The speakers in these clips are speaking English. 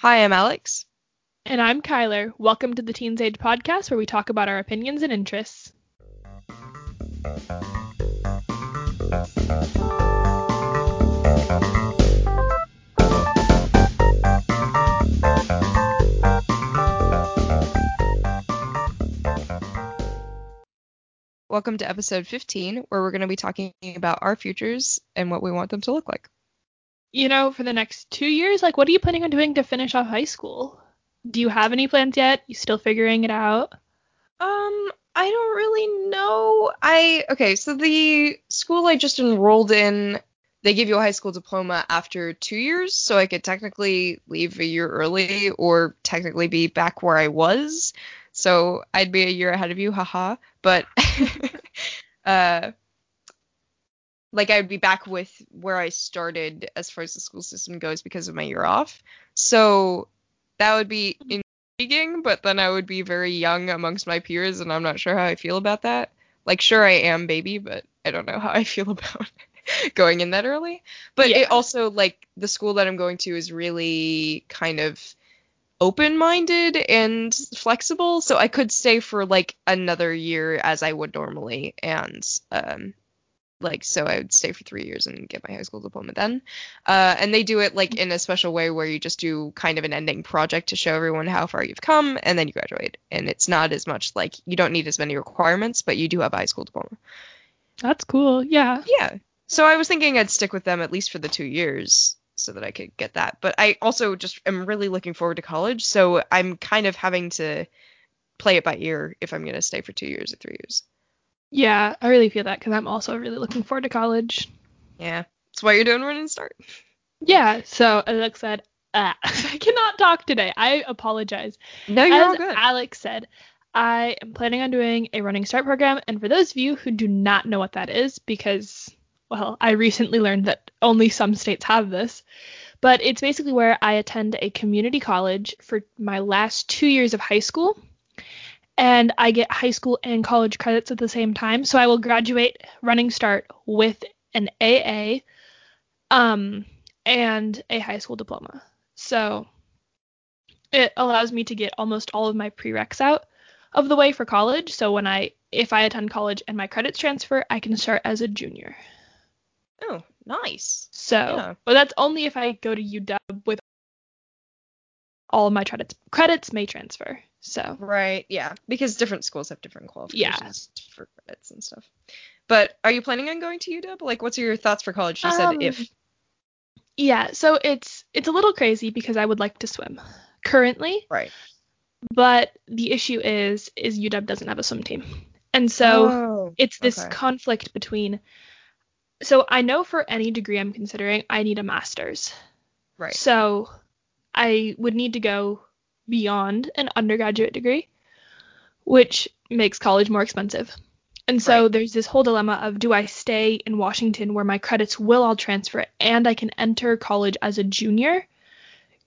Hi, I'm Alex. And I'm Kyler. Welcome to the Teens Age podcast where we talk about our opinions and interests. Welcome to episode 15, where we're going to be talking about our futures and what we want them to look like. You know, for the next two years, like, what are you planning on doing to finish off high school? Do you have any plans yet? You still figuring it out? Um, I don't really know. I okay, so the school I just enrolled in, they give you a high school diploma after two years, so I could technically leave a year early or technically be back where I was. So I'd be a year ahead of you, haha. But uh like I would be back with where I started as far as the school system goes because of my year off. So that would be intriguing, but then I would be very young amongst my peers and I'm not sure how I feel about that. Like sure I am baby, but I don't know how I feel about going in that early. But yeah. it also like the school that I'm going to is really kind of open-minded and flexible, so I could stay for like another year as I would normally and um like so I would stay for three years and get my high school diploma then. Uh, and they do it like in a special way where you just do kind of an ending project to show everyone how far you've come, and then you graduate. And it's not as much like you don't need as many requirements, but you do have a high school diploma. That's cool. Yeah. Yeah. So I was thinking I'd stick with them at least for the two years so that I could get that. But I also just am really looking forward to college, so I'm kind of having to play it by ear if I'm gonna stay for two years or three years. Yeah, I really feel that because I'm also really looking forward to college. Yeah, that's why you're doing running start. Yeah, so as Alex said, uh, I cannot talk today. I apologize. No, you're as all good. Alex said, I am planning on doing a running start program, and for those of you who do not know what that is, because well, I recently learned that only some states have this, but it's basically where I attend a community college for my last two years of high school and I get high school and college credits at the same time. So I will graduate running start with an AA um, and a high school diploma. So it allows me to get almost all of my prereqs out of the way for college. So when I if I attend college and my credits transfer, I can start as a junior. Oh, nice. So, yeah. but that's only if I go to UW with all my credits credits may transfer. So right, yeah, because different schools have different qualifications yeah. for credits and stuff. But are you planning on going to UW? Like, what's your thoughts for college? You said um, if. Yeah, so it's it's a little crazy because I would like to swim currently. Right. But the issue is is UW doesn't have a swim team. And so oh, it's this okay. conflict between so I know for any degree I'm considering I need a master's. Right. So I would need to go beyond an undergraduate degree, which makes college more expensive. And so right. there's this whole dilemma of do I stay in Washington where my credits will all transfer and I can enter college as a junior,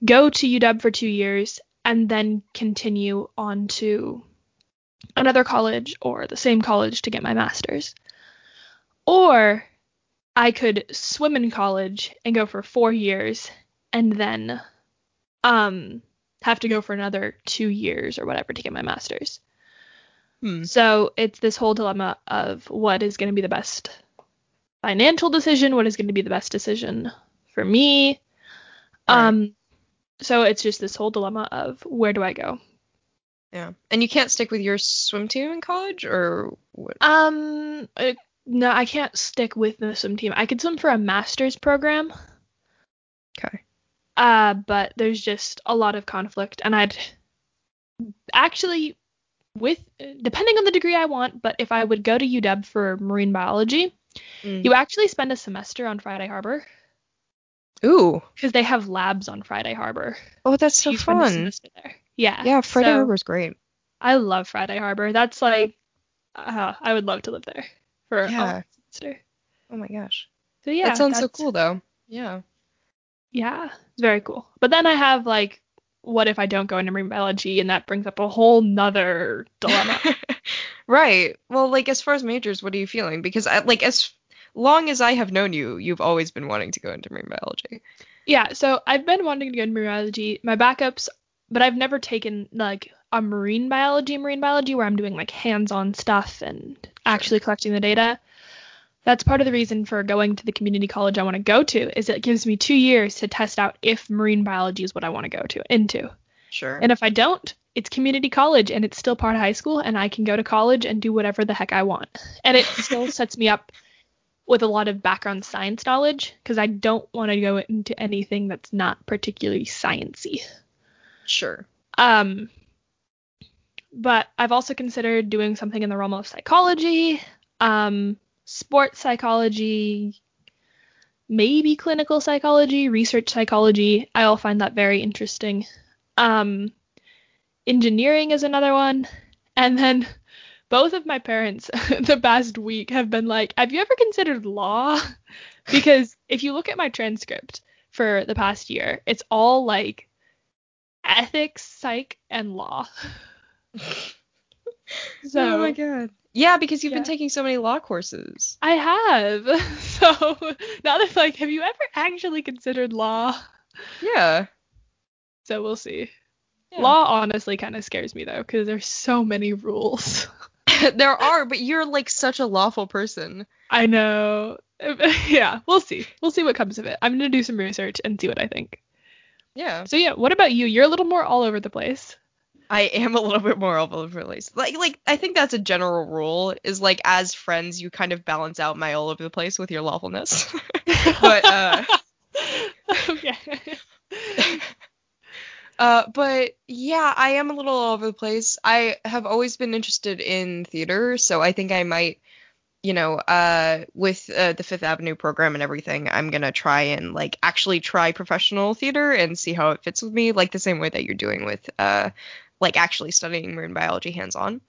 go to UW for two years, and then continue on to another college or the same college to get my master's. Or I could swim in college and go for four years and then um have to go for another two years or whatever to get my master's. Hmm. So it's this whole dilemma of what is going to be the best financial decision, what is going to be the best decision for me. Right. Um, so it's just this whole dilemma of where do I go? Yeah, and you can't stick with your swim team in college, or what? Um, it, no, I can't stick with the swim team. I could swim for a master's program. Okay. Uh, but there's just a lot of conflict, and I'd actually, with depending on the degree I want, but if I would go to UW for marine biology, mm. you actually spend a semester on Friday Harbor. Ooh. Because they have labs on Friday Harbor. Oh, that's so fun. Yeah. Yeah, Friday so, Harbor's great. I love Friday Harbor. That's like, uh, I would love to live there for yeah. a semester. Oh my gosh. So yeah. That sounds so cool though. Yeah. Yeah, it's very cool. But then I have like, what if I don't go into marine biology, and that brings up a whole nother dilemma. right. Well, like as far as majors, what are you feeling? Because I, like as long as I have known you, you've always been wanting to go into marine biology. Yeah, so I've been wanting to go into marine biology. My backups, but I've never taken like a marine biology, marine biology where I'm doing like hands-on stuff and actually collecting the data. That's part of the reason for going to the community college I want to go to is it gives me 2 years to test out if marine biology is what I want to go to into. Sure. And if I don't, it's community college and it's still part of high school and I can go to college and do whatever the heck I want. And it still sets me up with a lot of background science knowledge because I don't want to go into anything that's not particularly sciency. sure. Um but I've also considered doing something in the realm of psychology, um sports psychology, maybe clinical psychology, research psychology. I all find that very interesting. Um engineering is another one. And then both of my parents the past week have been like, "Have you ever considered law?" because if you look at my transcript for the past year, it's all like ethics, psych, and law. so oh my god. Yeah, because you've Yeah. been taking so many law courses. I have. So now they're like, "Have you ever actually considered law?" Yeah. So we'll see. Yeah. Law honestly kind of scares me though, because there's so many rules. there are, but you're like such a lawful person. I know. yeah, we'll see. We'll see what comes of it. I'm gonna do some research and see what I think. Yeah. So yeah, what about you? You're a little more all over the place. I am a little bit more all over the place. Like like I think that's a general rule is like as friends you kind of balance out my all over the place with your lawfulness. but uh uh but yeah, I am a little all over the place. I have always been interested in theater, so I think I might you know, uh, with uh, the Fifth Avenue program and everything, I'm gonna try and like actually try professional theater and see how it fits with me, like the same way that you're doing with uh, like actually studying marine biology hands on.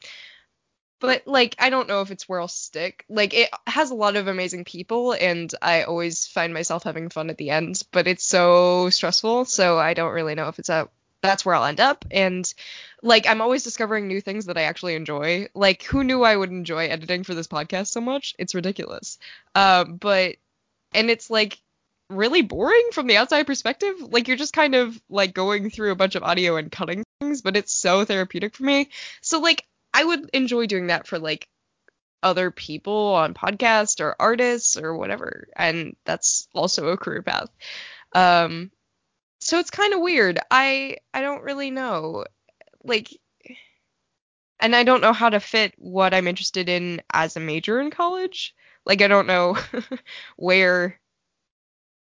But like, I don't know if it's where I'll stick. Like, it has a lot of amazing people, and I always find myself having fun at the end. But it's so stressful, so I don't really know if it's a that's where I'll end up. And like I'm always discovering new things that I actually enjoy. Like who knew I would enjoy editing for this podcast so much? It's ridiculous. Um, but and it's like really boring from the outside perspective. Like you're just kind of like going through a bunch of audio and cutting things, but it's so therapeutic for me. So like I would enjoy doing that for like other people on podcast or artists or whatever. And that's also a career path. Um so it's kind of weird. I I don't really know. Like and I don't know how to fit what I'm interested in as a major in college. Like I don't know where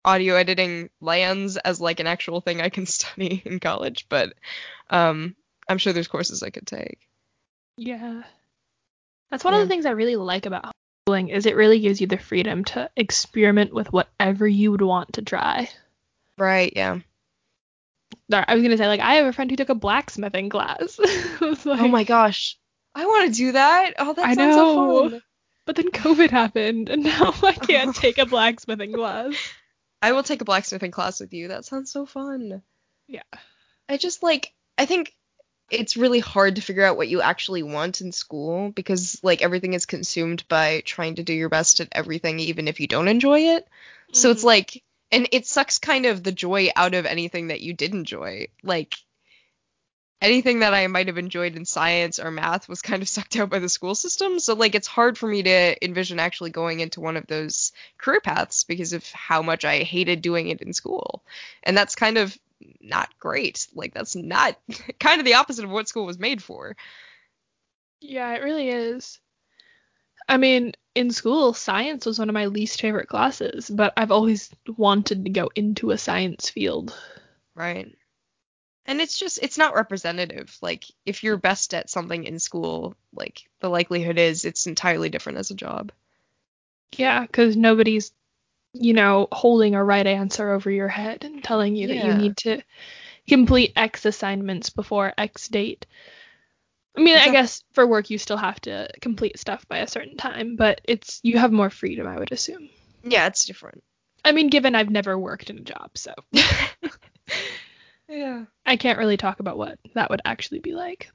audio editing lands as like an actual thing I can study in college, but um I'm sure there's courses I could take. Yeah. That's one Yeah. of the things I really like about homeschooling is it really gives you the freedom to experiment with whatever you would want to try. Right, yeah. I was gonna say like I have a friend who took a blacksmithing class. Like, oh my gosh. I want to do that. Oh, that I sounds so know. fun. But then COVID happened and now I can't take a blacksmithing class. I will take a blacksmithing class with you. That sounds so fun. Yeah. I just like I think it's really hard to figure out what you actually want in school because like everything is consumed by trying to do your best at everything even if you don't enjoy it. So it's Mhm. like and it sucks kind of the joy out of anything that you did enjoy. Like anything that I might have enjoyed in science or math was kind of sucked out by the school system. So like it's hard for me to envision actually going into one of those career paths because of how much I hated doing it in school. And that's kind of not great. Like that's not kind of the opposite of what school was made for. Yeah, it really is. I mean, in school, science was one of my least favorite classes, but I've always wanted to go into a science field. Right. And it's just it's not representative. Like if you're best at something in school, like the likelihood is it's entirely different as a job. Yeah, because nobody's, you know, holding a right answer over your head and telling you that you need to complete X assignments before X date. I mean, I guess for work you still have to complete stuff by a certain time, but it's you have more freedom, I would assume. Yeah, it's different. I mean, given I've never worked in a job, so yeah. I can't really talk about what that would actually be like.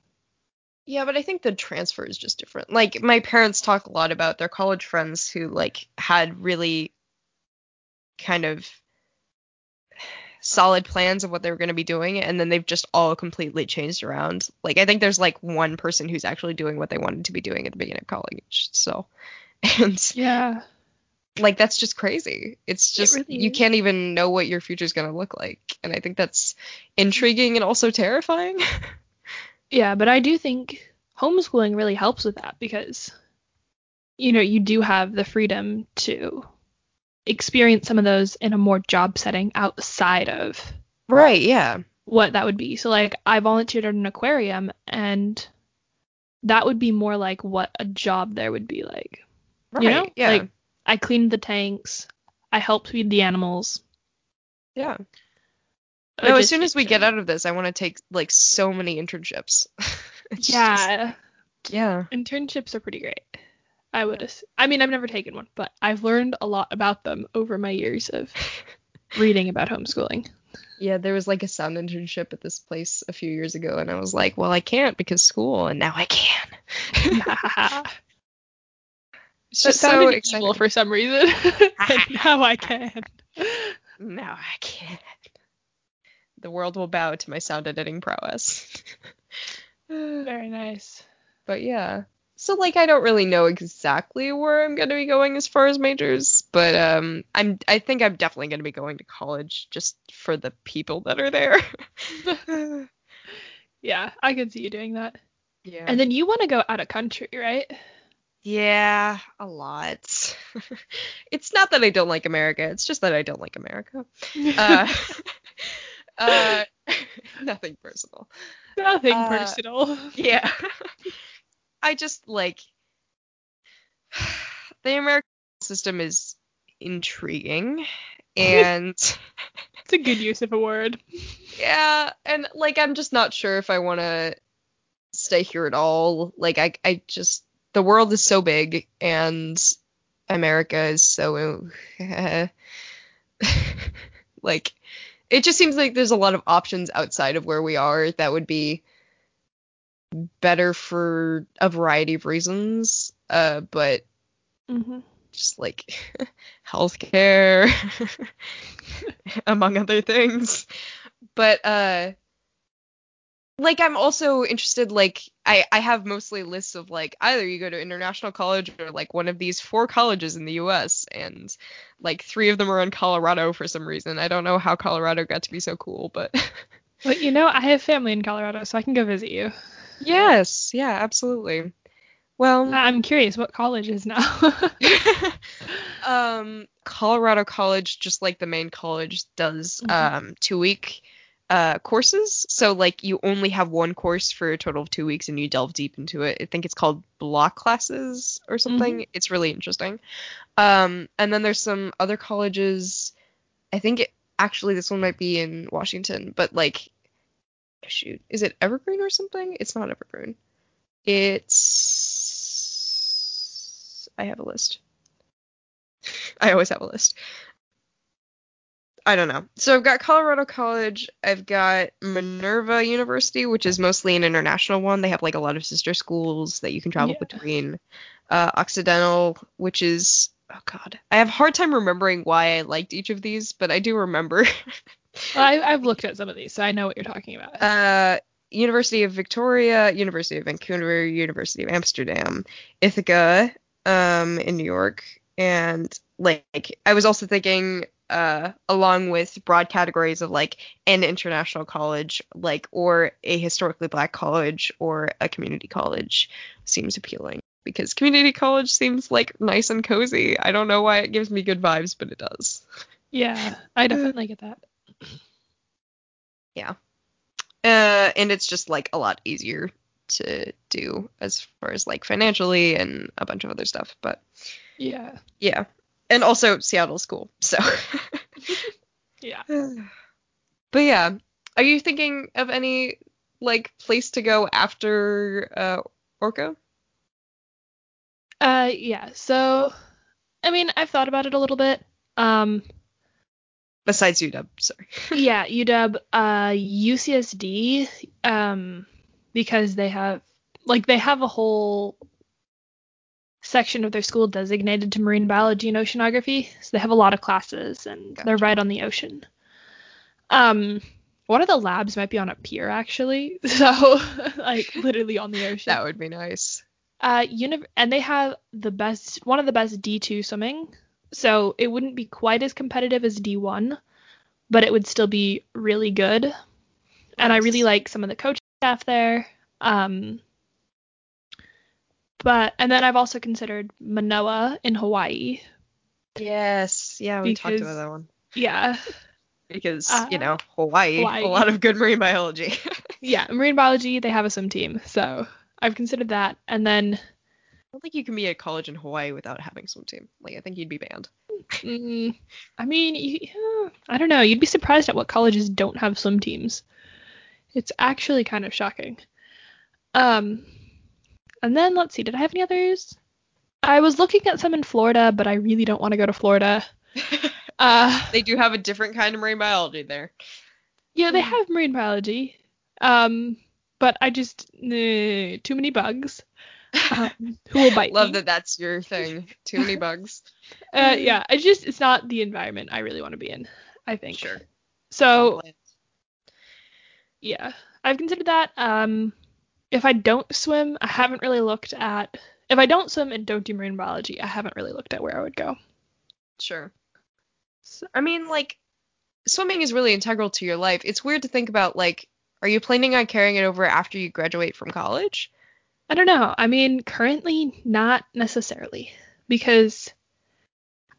Yeah, but I think the transfer is just different. Like my parents talk a lot about their college friends who like had really kind of solid plans of what they were going to be doing and then they've just all completely changed around. Like I think there's like one person who's actually doing what they wanted to be doing at the beginning of college. So and Yeah. Like that's just crazy. It's just really you is. can't even know what your future is going to look like. And I think that's intriguing and also terrifying. Yeah, but I do think homeschooling really helps with that because you know, you do have the freedom to experience some of those in a more job setting outside of right, yeah. what that would be. So like I volunteered at an aquarium and that would be more like what a job there would be like. Right. You know? yeah. Like I cleaned the tanks, I helped feed the animals. yeah. No, as soon as we get out of this, I want to take like so many internships. It's just- Yeah, yeah. internships are pretty great. I would ass- I mean, I've never taken one, but I've learned a lot about them over my years of reading about homeschooling. Yeah, there was like a sound internship at this place a few years ago, and I was like, well, I can't because school, and now I can. it's just so exciting. for some reason. now I can. Now I can. The world will bow to my sound editing prowess. Very nice. but yeah. So like I don't really know exactly where I'm gonna be going as far as majors, but um I'm I think I'm definitely gonna be going to college just for the people that are there. Yeah, I could see you doing that. yeah. And then you want to go out of country, right? Yeah, a lot. it's not that I don't like America, it's just that I don't like America. Uh, uh, nothing personal. Nothing uh, personal. Yeah. I just like the American system is intriguing and It's a good use of a word. yeah, and like I'm just not sure if I want to stay here at all. Like I I just the world is so big and America is so like it just seems like there's a lot of options outside of where we are that would be better for a variety of reasons. Uh but Mm-hmm. just like healthcare among other things but uh like i'm also interested like i i have mostly lists of like either you go to international college or like one of these four colleges in the us and like three of them are in colorado for some reason i don't know how colorado got to be so cool but But you know, I have family in Colorado, so I can go visit you. yes yeah absolutely well I'm curious what college is now. um Colorado College, just like the main college, does Mhm. um two week uh courses. So like you only have one course for a total of two weeks and you delve deep into it. I think it's called block classes or something. It's really interesting. Um and then there's some other colleges. I think it, actually this one might be in Washington, but like shoot, is it Evergreen or something? It's not Evergreen. It's I have a list. I always have a list. I don't know. So I've got Colorado College. I've got Minerva University, which is mostly an international one. They have like a lot of sister schools that you can travel Yeah. between. Uh, Occidental, which is oh god, I have a hard time remembering why I liked each of these, but I do remember. Well, I, I've looked at some of these, so I know what you're talking about. uh, University of Victoria, University of Vancouver, University of Amsterdam, Ithaca, um, in New York, and like I was also thinking, uh, along with broad categories of like an international college, like or a historically black college or a community college, seems appealing because community college seems like nice and cozy. I don't know why it gives me good vibes, but it does. yeah, I definitely get that. Yeah. Uh, and it's just like a lot easier to do as far as like financially and a bunch of other stuff. But Yeah, yeah, and also Seattle's cool. So, yeah. but yeah, are you thinking of any like place to go after uh Orca? Uh, yeah. So, I mean, I've thought about it a little bit. Um, Besides UW, sorry. yeah, UW, uh, UCSD, um, because they have like they have a whole section of their school designated to marine biology and oceanography. So they have a lot of classes, and they're right on the ocean. Um, one of the labs might be on a pier actually, so like literally on the ocean. That would be nice. Uh, uni- and they have the best, one of the best D2 swimming. So it wouldn't be quite as competitive as D1, but it would still be really good. And I really like some of the coaching staff there. Um, but and then I've also considered Manoa in Hawaii. Yes. Yeah, we talked about that one. Yeah, Because, Uh, you know, Hawaii, Hawaii. a lot of good marine biology. yeah, marine biology. They have a swim team, so I've considered that. And then I don't think you can be at college in Hawaii without having swim team. Like, I think you'd be banned. Mm, I mean, you, yeah, I don't know. You'd be surprised at what colleges don't have swim teams. It's actually kind of shocking. Um, and then let's see. Did I have any others? I was looking at some in Florida, but I really don't want to go to Florida. Uh, they do have a different kind of marine biology there. yeah, they have marine biology. Um, but I just nah, too many bugs. Um, who will bite me? Love me? that that's your thing. Too many bugs. Uh, yeah, it's just it's not the environment I really want to be in. I think. Sure. So yeah, I've considered that. Um, if I don't swim, I haven't really looked at. If I don't swim and don't do marine biology, I haven't really looked at where I would go. Sure. So, I mean, like, swimming is really integral to your life. It's weird to think about, like, are you planning on carrying it over after you graduate from college? I don't know. I mean, currently not necessarily because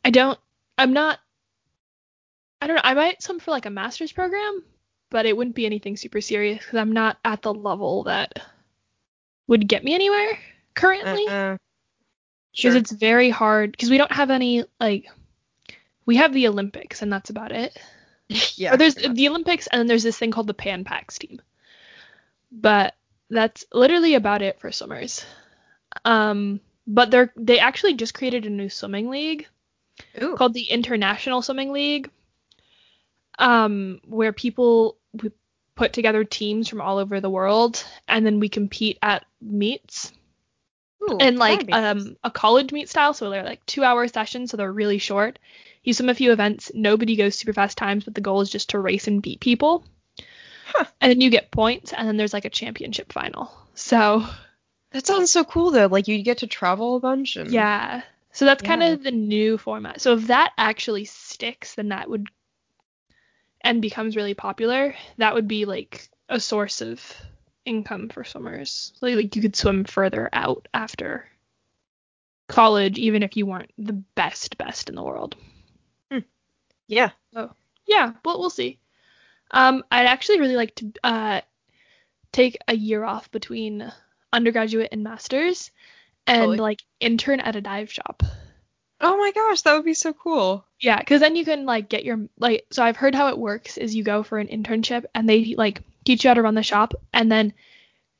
I don't. I'm not. I don't know. I might swim for like a master's program, but it wouldn't be anything super serious because I'm not at the level that would get me anywhere currently. Uh, because sure. it's very hard because we don't have any like we have the Olympics and that's about it. yeah. or there's the Olympics and then there's this thing called the Pan Pacs team. But that's literally about it for swimmers. Um but they're they actually just created a new swimming league Ooh. called the International Swimming League. Um where people put together teams from all over the world and then we compete at meets Ooh, and like that'd be nice. um a college meet style so they're like two hour sessions so they're really short you swim a few events nobody goes super fast times but the goal is just to race and beat people Huh. and then you get points and then there's like a championship final so That sounds so cool though. Like you get to travel a bunch and yeah so that's kind of the new format so if that actually sticks then that would and becomes really popular that would be like a source of income for swimmers. Like, like you could swim further out after college even if you weren't the best best in the world. Yeah. yeah well we'll see. Um i'd actually really like to uh take a year off between undergraduate and masters and Totally. like intern at a dive shop Oh my gosh, that would be so cool. Yeah, because then you can like get your like. So I've heard how it works is you go for an internship and they like teach you how to run the shop, and then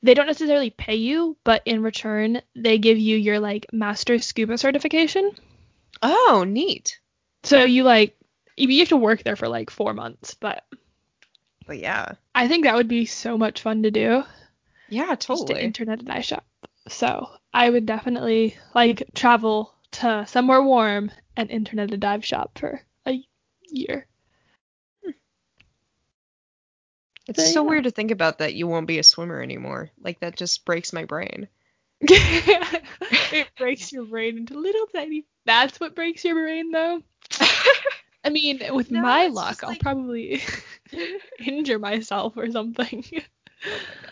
they don't necessarily pay you, but in return they give you your like master scuba certification. Oh, neat. So you like you have to work there for like four months, but But yeah. I think that would be so much fun to do. Yeah, Just to totally. intern at a dive shop. So I would definitely like travel to somewhere warm and intern at a dive shop for a year. It's So, so yeah. weird to think about that you won't be a swimmer anymore. Like that just breaks my brain. it breaks your brain into little tiny. That's what breaks your brain, though. I mean, with No, my luck, just I'll like- probably injure myself or something. Oh my god.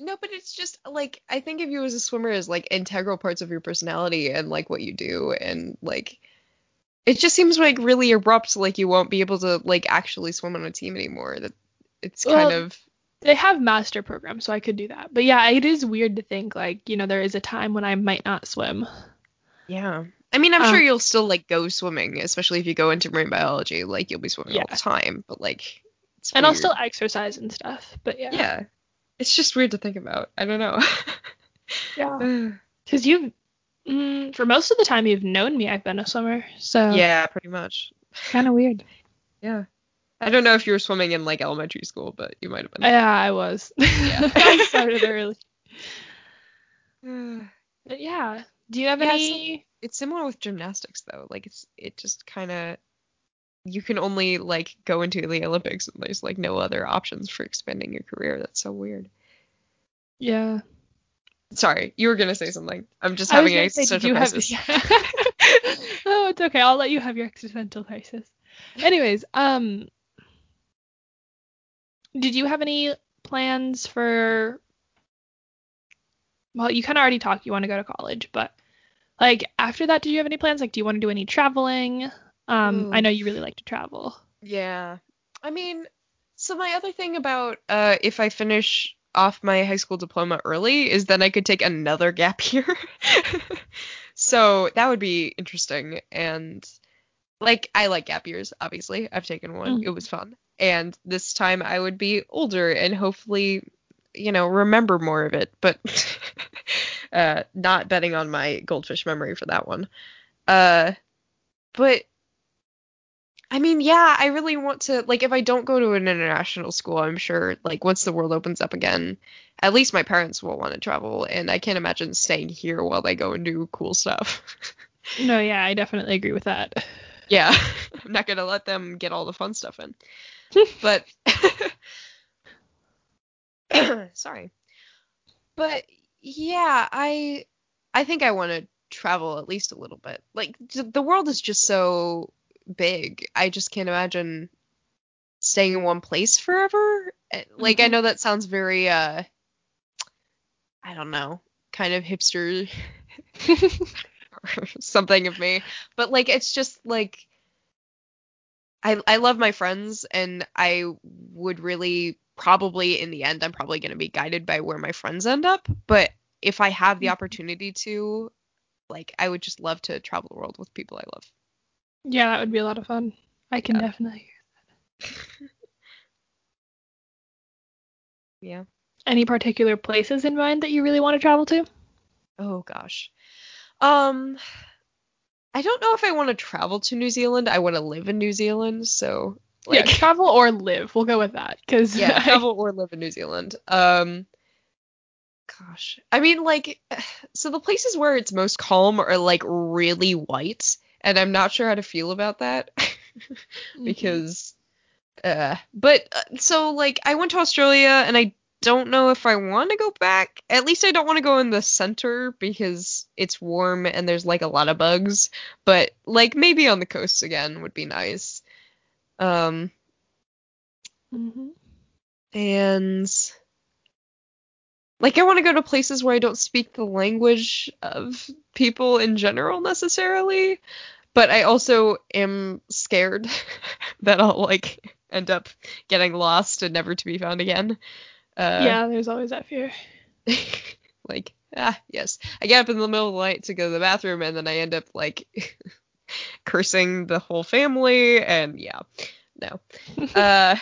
No, but it's just like I think of you as a swimmer as like integral parts of your personality and like what you do and like it just seems like really abrupt like you won't be able to like actually swim on a team anymore. That it's kind of they have master programs, so I could do that. But yeah, it is weird to think like you know there is a time when I might not swim. yeah. I mean, I'm Um, sure you'll still like go swimming, especially if you go into marine biology. Like you'll be swimming all the time, but like it's and I'll still exercise and stuff. But yeah, yeah. It's just weird to think about. I don't know. yeah. Because you've mm, for most of the time you've known me, I've been a swimmer, so yeah, pretty much. kind of weird. Yeah. I don't know if you were swimming in like elementary school, but you might have been. Yeah, I was. Yeah. I started early. But yeah. Do you have Yeah, any? it's similar with gymnastics though. Like it's it just kind of you can only like go into the Olympics and there's like no other options for expanding your career. That's so weird. Yeah. Sorry, you were gonna say something. I'm just having an gonna say, did existential you have- crisis. oh, it's okay. I'll let you have your existential crisis. Anyways, um, did you have any plans for? Well, you kind of already talked. You want to go to college, but like after that, did you have any plans? Like, do you want to do any traveling? Um, I know you really like to travel. Yeah. I mean, so my other thing about uh if I finish off my high school diploma early is then I could take another gap year. so that would be interesting and like I like gap years, obviously. I've taken one. Mhm. It was fun. And this time I would be older and hopefully, you know, remember more of it, but uh not betting on my goldfish memory for that one. Uh but I mean, yeah, I really want to like if I don't go to an international school, I'm sure like once the world opens up again, at least my parents will want to travel and I can't imagine staying here while they go and do cool stuff. No, yeah, I definitely agree with that. yeah, I'm not going to let them get all the fun stuff in. But sorry. But yeah, I I think I want to travel at least a little bit. Like the world is just so big. I just can't imagine staying in one place forever. Eh, Like I Mhm. know that sounds very uh I don't know, kind of hipster or something of me, but like it's just like I I love my friends and I would really probably in the end I'm probably going to be guided by where my friends end up, but if I have the Mhm. opportunity to like I would just love to travel the world with people I love. Yeah, that would be a lot of fun. I can Yeah. definitely. Yeah. Any particular places in mind that you really want to travel to? Oh gosh. Um I don't know if I want to travel to New Zealand. I want to live in New Zealand, so like yeah, travel or live. We'll go with that because yeah, I... travel or live in New Zealand. Um gosh. I mean like so the places where it's most calm are like really white and I'm not sure how to feel about that because uh but uh, so like I went to Australia and I don't know if I want to go back. At least I don't want to go in the center because it's warm and there's like a lot of bugs, but like maybe on the coast again would be nice. Um hmm and like I want to go to places where I don't speak the language of people in general necessarily, but I also am scared that I'll like end up getting lost and never to be found again. Uh, yeah, there's always that fear. like ah yes, I get up in the middle of the night to go to the bathroom and then I end up like cursing the whole family and yeah, no. uh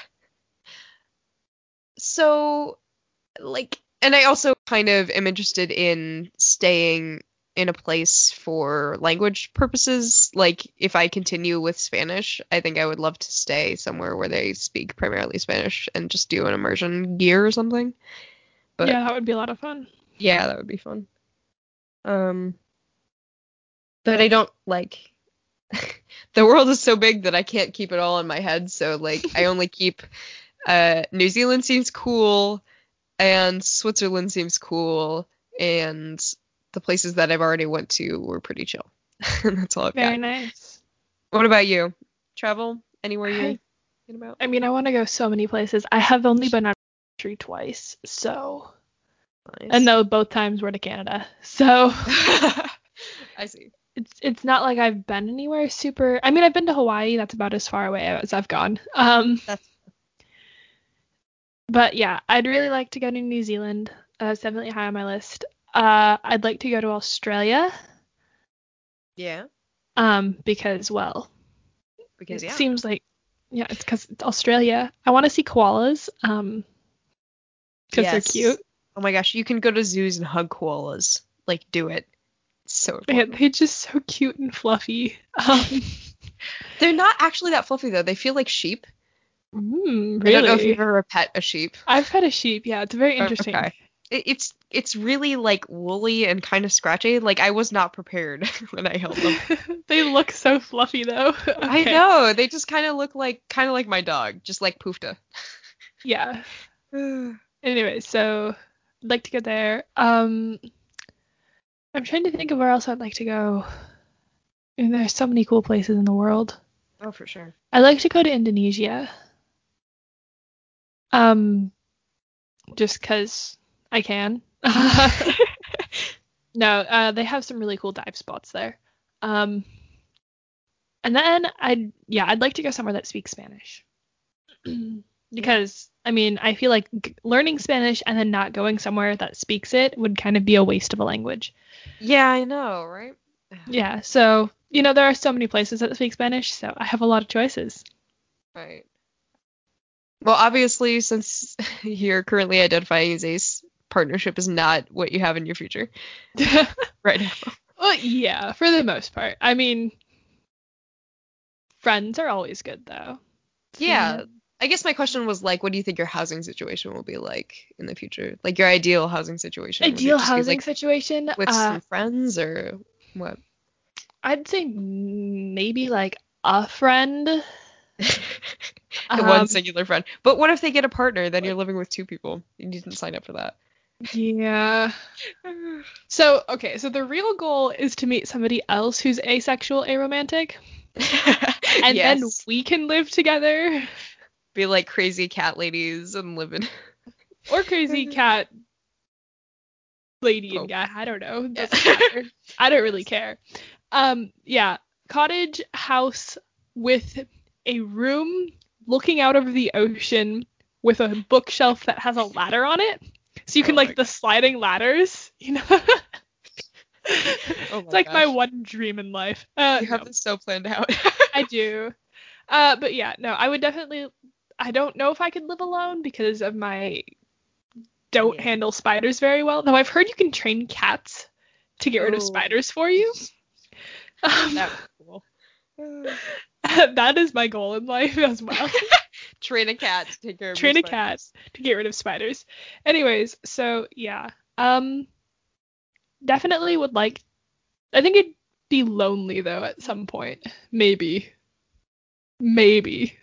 so like and I also kind of am interested in staying in a place for language purposes. Like if I continue with Spanish, I think I would love to stay somewhere where they speak primarily Spanish and just do an immersion year or something. But yeah, that would be a lot of fun. yeah, that would be fun. Um but I don't like the world is so big that I can't keep it all in my head, so like I only keep uh New Zealand seems cool and Switzerland seems cool and the places that I've already went to were pretty chill. that's all I've Very got. Very nice. What about you? Travel anywhere you're I, thinking about? I mean, I want to go so many places. I have only been out of the country twice, so Nice. and though both times were to Canada, so I see. it's it's not like I've been anywhere super. I mean, I've been to Hawaii. That's about as far away as I've gone. Um, That's but yeah, I'd really like to go to New Zealand. Uh, it's definitely high on my list. Uh, I'd like to go to Australia. yeah. Um, because well, Because it yeah. seems like yeah, it's because it's Australia. I want to see koalas. Um, because Yes. they're cute. Oh my gosh, you can go to zoos and hug koalas. Like do it. It's so Man, they're just so cute and fluffy. Um, They're not actually that fluffy though. They feel like sheep. Mm, I don't know if you've ever pet a sheep. I've pet a sheep. Yeah, it's very interesting. Okay. it's it's really like woolly and kind of scratchy. Like I was not prepared when I held them. they look so fluffy though. I know they just kind of look like kind of like my dog, just like Poofta. Yeah. Anyway, so I'd like to go there. Um, I'm trying to think of where else I'd like to go. And there's so many cool places in the world. oh, for sure. I'd like to go to Indonesia. Um, just because I can. no, uh, they have some really cool dive spots there. Um, and then I'd yeah, I'd like to go somewhere that speaks Spanish. because I mean, I feel like g- learning Spanish and then not going somewhere that speaks it would kind of be a waste of a language. Yeah, I know, right? Yeah, so you know there are so many places that speak Spanish, so I have a lot of choices. Right. Well, obviously, since you're currently identifying as ace, partnership is not what you have in your future right now. Well, yeah, for the most part. I mean, friends are always good though. Yeah. I guess my question was like, what do you think your housing situation will be like in the future? Like your ideal housing situation? Ideal housing like, situation. with uh, some friends or what? I'd say maybe like a friend. The Um, one singular friend. But what if they get a partner? Then you're living with two people. You didn't sign up for that. Yeah. So okay, so the real goal is to meet somebody else who's asexual, aromantic, and then we can live together. be like crazy cat ladies and live in. Or crazy cat lady Oh. and guy. I don't know. Yeah. I don't really care. Um, yeah, cottage house with a room looking out over the ocean with a bookshelf that has a ladder on it. So you can Oh like the sliding ladders, you know. Oh it's like my one dream in life. Uh, You have no, this so planned out. I do. Uh, but yeah, no, I would definitely. I don't know if I could live alone because of my don't Yeah. handle spiders very well. Though I've heard you can train cats to get rid of Oh. spiders for you. Um, that. that is my goal in life as well. Train a cat to take care of train a cat to get rid of spiders. Anyways, so yeah. Um definitely would like I think it'd be lonely though at some point. Maybe. Maybe.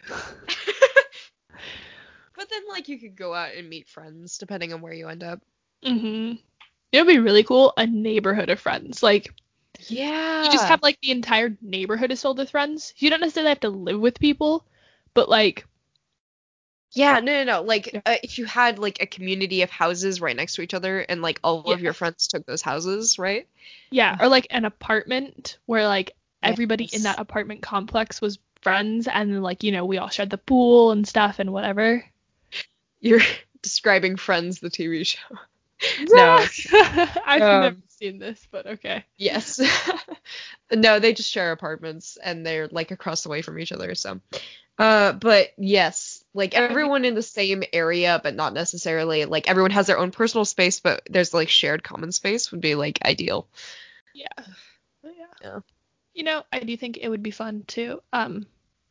But then, like, you could go out and meet friends depending on where you end up. Mhm. It would be really cool a neighborhood of friends. Like Yeah. you just have like the entire neighborhood is filled with friends. You don't necessarily have to live with people, but like Yeah, no, no, no. Like, Yeah. uh, if you had like a community of houses right next to each other, and like all of your friends took those houses, right? yeah, or like an apartment where like everybody in that apartment complex was friends and like, you know, we all shared the pool and stuff and whatever. You're describing Friends, the TV show. No. I've Um, never seen this, but okay. Yes. no, they just share apartments and they're like across the way from each other. So, uh, but yes, like everyone in the same area, but not necessarily like everyone has their own personal space, but there's like shared common space would be like ideal. Yeah. Yeah. Yeah. You know, I do think it would be fun to um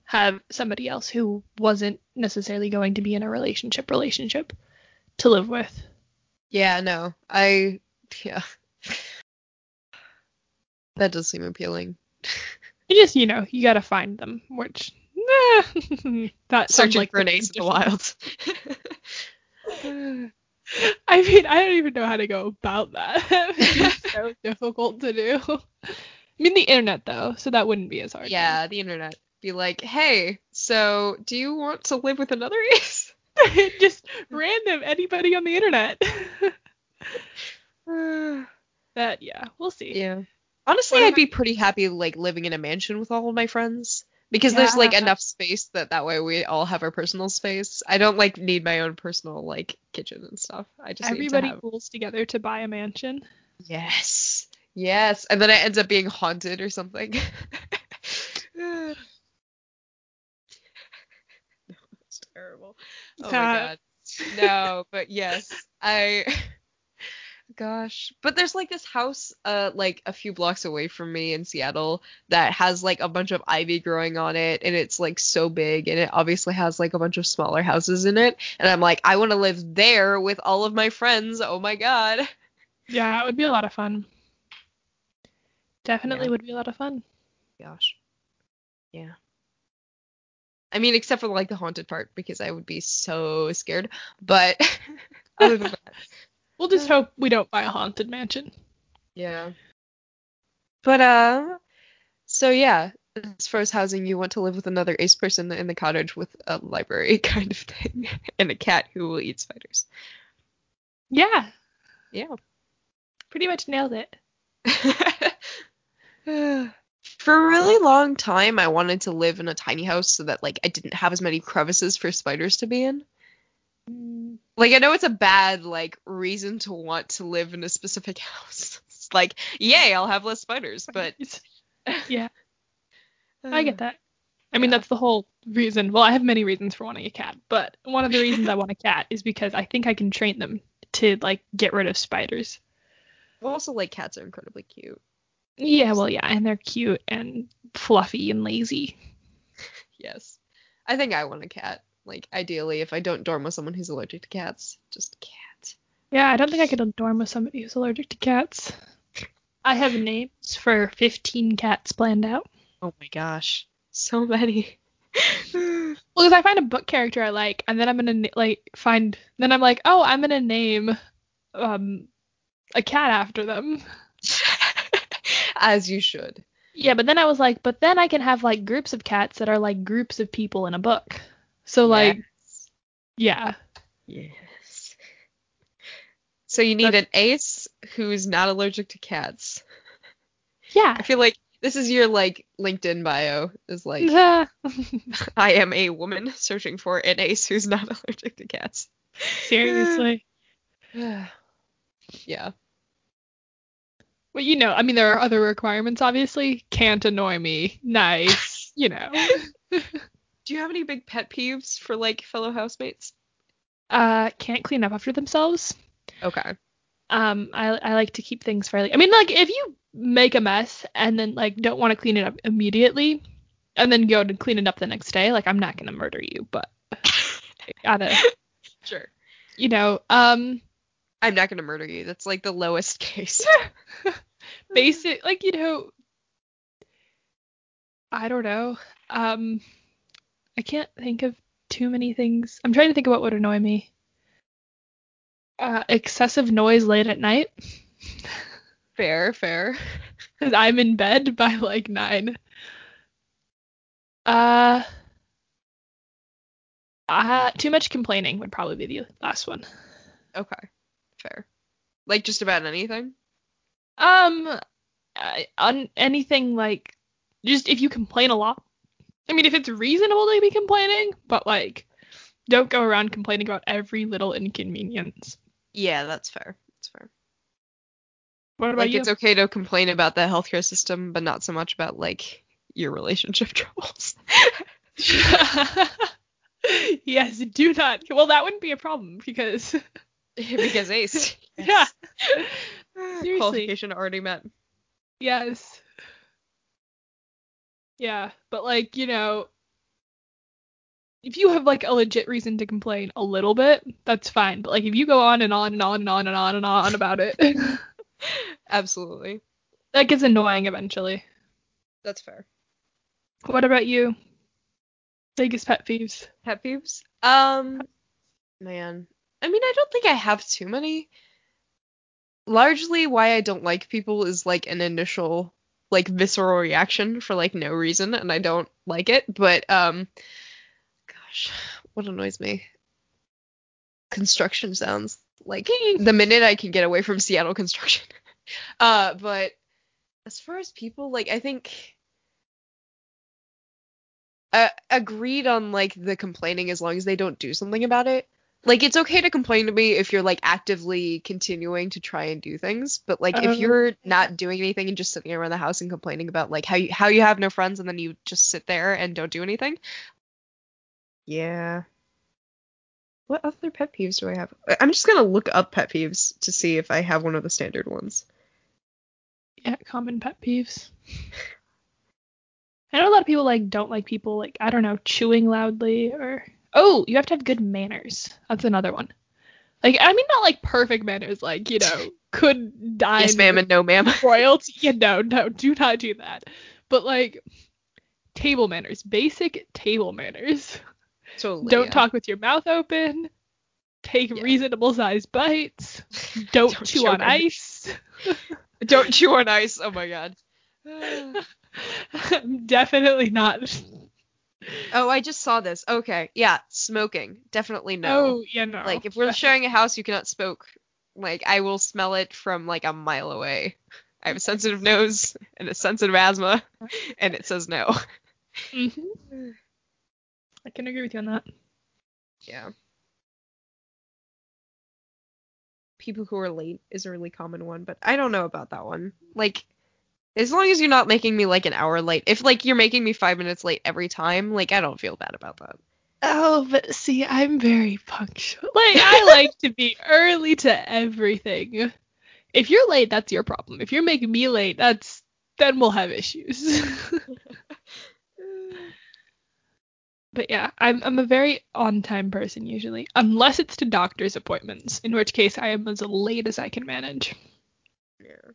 have somebody else who wasn't necessarily going to be in a relationship relationship to live with. Yeah, no, I, yeah. That does seem appealing. You just, you know, you gotta find them, which eh, that sounds Searching like for an ace in the wild. I mean, I don't even know how to go about that. it's so difficult to do. I mean, the internet though, so that wouldn't be as hard. yeah, the internet. Be like, hey, so do you want to live with another ace? just random anybody on the internet. that yeah, we'll see. Yeah. Honestly, I'd be pretty happy like living in a mansion with all of my friends because there's like enough space that that way we all have our personal space. I don't like need my own personal like kitchen and stuff. I just Everybody to have pools together to buy a mansion. Yes. Yes. And then it ends up being haunted or something. That's terrible. Oh my god. No, but yes. I Gosh. But there's like this house uh like a few blocks away from me in Seattle that has like a bunch of ivy growing on it and it's like so big and it obviously has like a bunch of smaller houses in it and I'm like I want to live there with all of my friends. Oh my god. Yeah, it would be a lot of fun. Definitely Yeah. would be a lot of fun. Gosh. Yeah. I mean except for like the haunted part because I would be so scared. But other than that, We'll just hope we don't buy a haunted mansion. Yeah. But uh so yeah, as far as housing, you want to live with another ace person in the cottage with a library kind of thing. and a cat who will eat spiders. Yeah, Yeah. pretty much nailed it. For a really long time I wanted to live in a tiny house so that like I didn't have as many crevices for spiders to be in. Like I know it's a bad like reason to want to live in a specific house. It's like, yay, I'll have less spiders, but yeah, I get that. I mean, Yeah. that's the whole reason. Well, I have many reasons for wanting a cat, but one of the reasons I want a cat is because I think I can train them to like get rid of spiders. also like cats are incredibly cute. Yeah, well, yeah, and they're cute and fluffy and lazy. Yes. I think I want a cat. Like, ideally, if I don't dorm with someone who's allergic to cats, just a cat. Yeah, I don't think I could dorm with somebody who's allergic to cats. I have names for 15 cats planned out. Oh my gosh. So many. Well, because I find a book character I like, and then I'm gonna like find. Then I'm like, oh, I'm gonna name um a cat after them. As you should. Yeah, but then I was like, but then I can have like groups of cats that are like groups of people in a book. So like, yeah, Yes. So you need an ace who's not allergic to cats. yeah. I feel like this is your like LinkedIn bio is like Yeah. I am a woman searching for an ace who's not allergic to cats. Seriously. yeah. Well, you know, I mean, there are other requirements. Obviously, can't annoy me. Nice. You know. Do you have any big pet peeves for like fellow housemates? Uh, can't clean up after themselves. Okay. um I I like to keep things fairly I mean like if you make a mess and then like don't want to clean it up immediately and then go to clean it up the next day, like I'm not gonna murder you, but I gotta Sure. you know, um I'm not gonna murder you. That's like the lowest case. basic like you know I don't know. Um I can't think of too many things. I'm trying to think of what would annoy me. Uh excessive noise late at night. fair, fair. Because I'm in bed by like nine. Uh, uh, too much complaining would probably be the last one. Okay. Fair. Like just about anything? Um, on anything like, just if you complain a lot. I mean, if it's reasonable to be complaining, but like, don't go around complaining about every little inconvenience. Yeah, that's fair. That's fair. What about Like you? it's okay to complain about the healthcare system, but not so much about like your relationship troubles. yes, do not. Well, that wouldn't be a problem because because ace. yeah. Seriously. Qualification already met. Yes. Yeah, but like, you know, if you have like a legit reason to complain a little bit, that's fine. But like if you go on and on and on and on and on and on about it, Absolutely. that gets annoying eventually. That's fair. What about you? Biggest pet peeves? Pet peeves? Um, man. I mean, I don't think I have too many. Largely, why I don't like people is like an initial, like visceral reaction for like no reason, and I don't like it. But um, gosh, what annoys me? Construction sounds. Like the minute I can get away from Seattle construction. uh, but as far as people, like I think uh, agreed on like the complaining as long as they don't do something about it. Like it's okay to complain to me if you're like actively continuing to try and do things, but like Oh. if uh-huh. you're not doing anything and just sitting around the house and complaining about like how you how you have no friends and then you just sit there and don't do anything. Yeah. What other pet peeves do I have? I'm just gonna look up pet peeves to see if I have one of the standard ones. Yeah, common pet peeves. I know a lot of people like don't like people like I don't know chewing loudly or oh you have to have good manners. That's another one. Like I mean not like perfect manners like you know could die Yes, ma'am, and no, ma'am. royalty. Yeah, no, no, do not do that. But like table manners, basic table manners. Totally. Don't talk with your mouth open. Take Yeah. reasonable sized bites. Don't, Don't chew on on ice. Don't chew on ice. Oh my god. I'm Definitely not. Oh, I just saw this. Okay, yeah, smoking. Definitely no. Oh, yeah, no. Like if we're sharing a house, you cannot smoke. Like I will smell it from like a mile away. I have a sensitive nose and a sensitive asthma, and it says no. hmm I can agree with you on that. Yeah. People who are late is a really common one, but I don't know about that one. Like, as long as you're not making me like an hour late. If like you're making me five minutes late every time, like I don't feel bad about that. Oh, but see, I'm very punctual. Like, I like to be early to everything. If you're late, that's your problem. If you're making me late, that's then we'll have issues. but yeah, I'm I'm a very on time person usually, unless it's to doctor's appointments, in which case I am as late as I can manage. Yeah.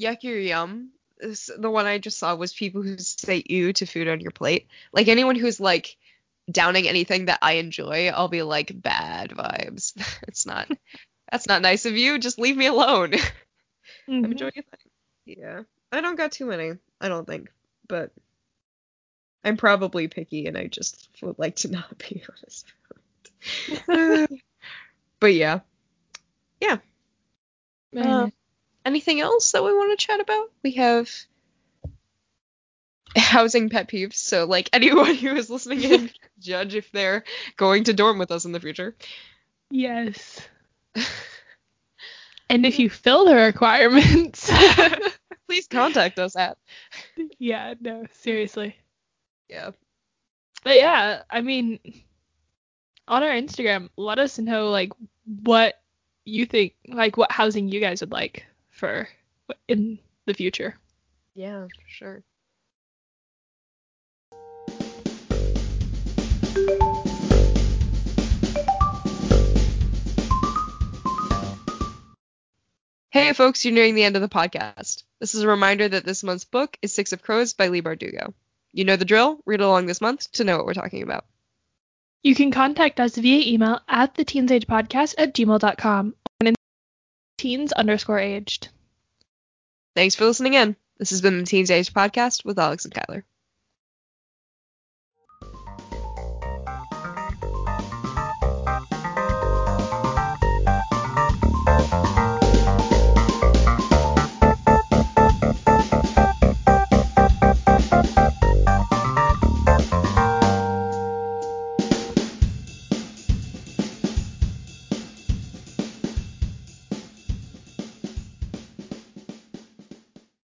Yuck your yum. The one I just saw was people who say ew to food on your plate. Like anyone who's like downing anything that I enjoy, I'll be like bad vibes. it's not. That's not nice of you. Just leave me alone. I'm Mhm. enjoying it. Yeah. I don't got too many. I don't think, but I'm probably picky, and I just would like to not be honest. about it. but yeah. Yeah. Uh, anything else that we want to chat about? We have housing pet peeves. So, like, anyone who is listening in, judge if they're going to dorm with us in the future. yes. And if you fill the requirements. Please contact us at. yeah, no, seriously. Yeah. But yeah, I mean, on our Instagram, let us know like what you think, like what housing you guys would like for in the future. Yeah, for sure. Hey folks, you're nearing the end of the podcast. This is a reminder that this month's book is Six of Crows by Leigh Bardugo. You know the drill, read along this month to know what we're talking about. You can contact us via email at the teensagepodcast at gmail.com and in teens underscore aged. Thanks for listening in. This has been the Teens Age Podcast with Alex and Kyler.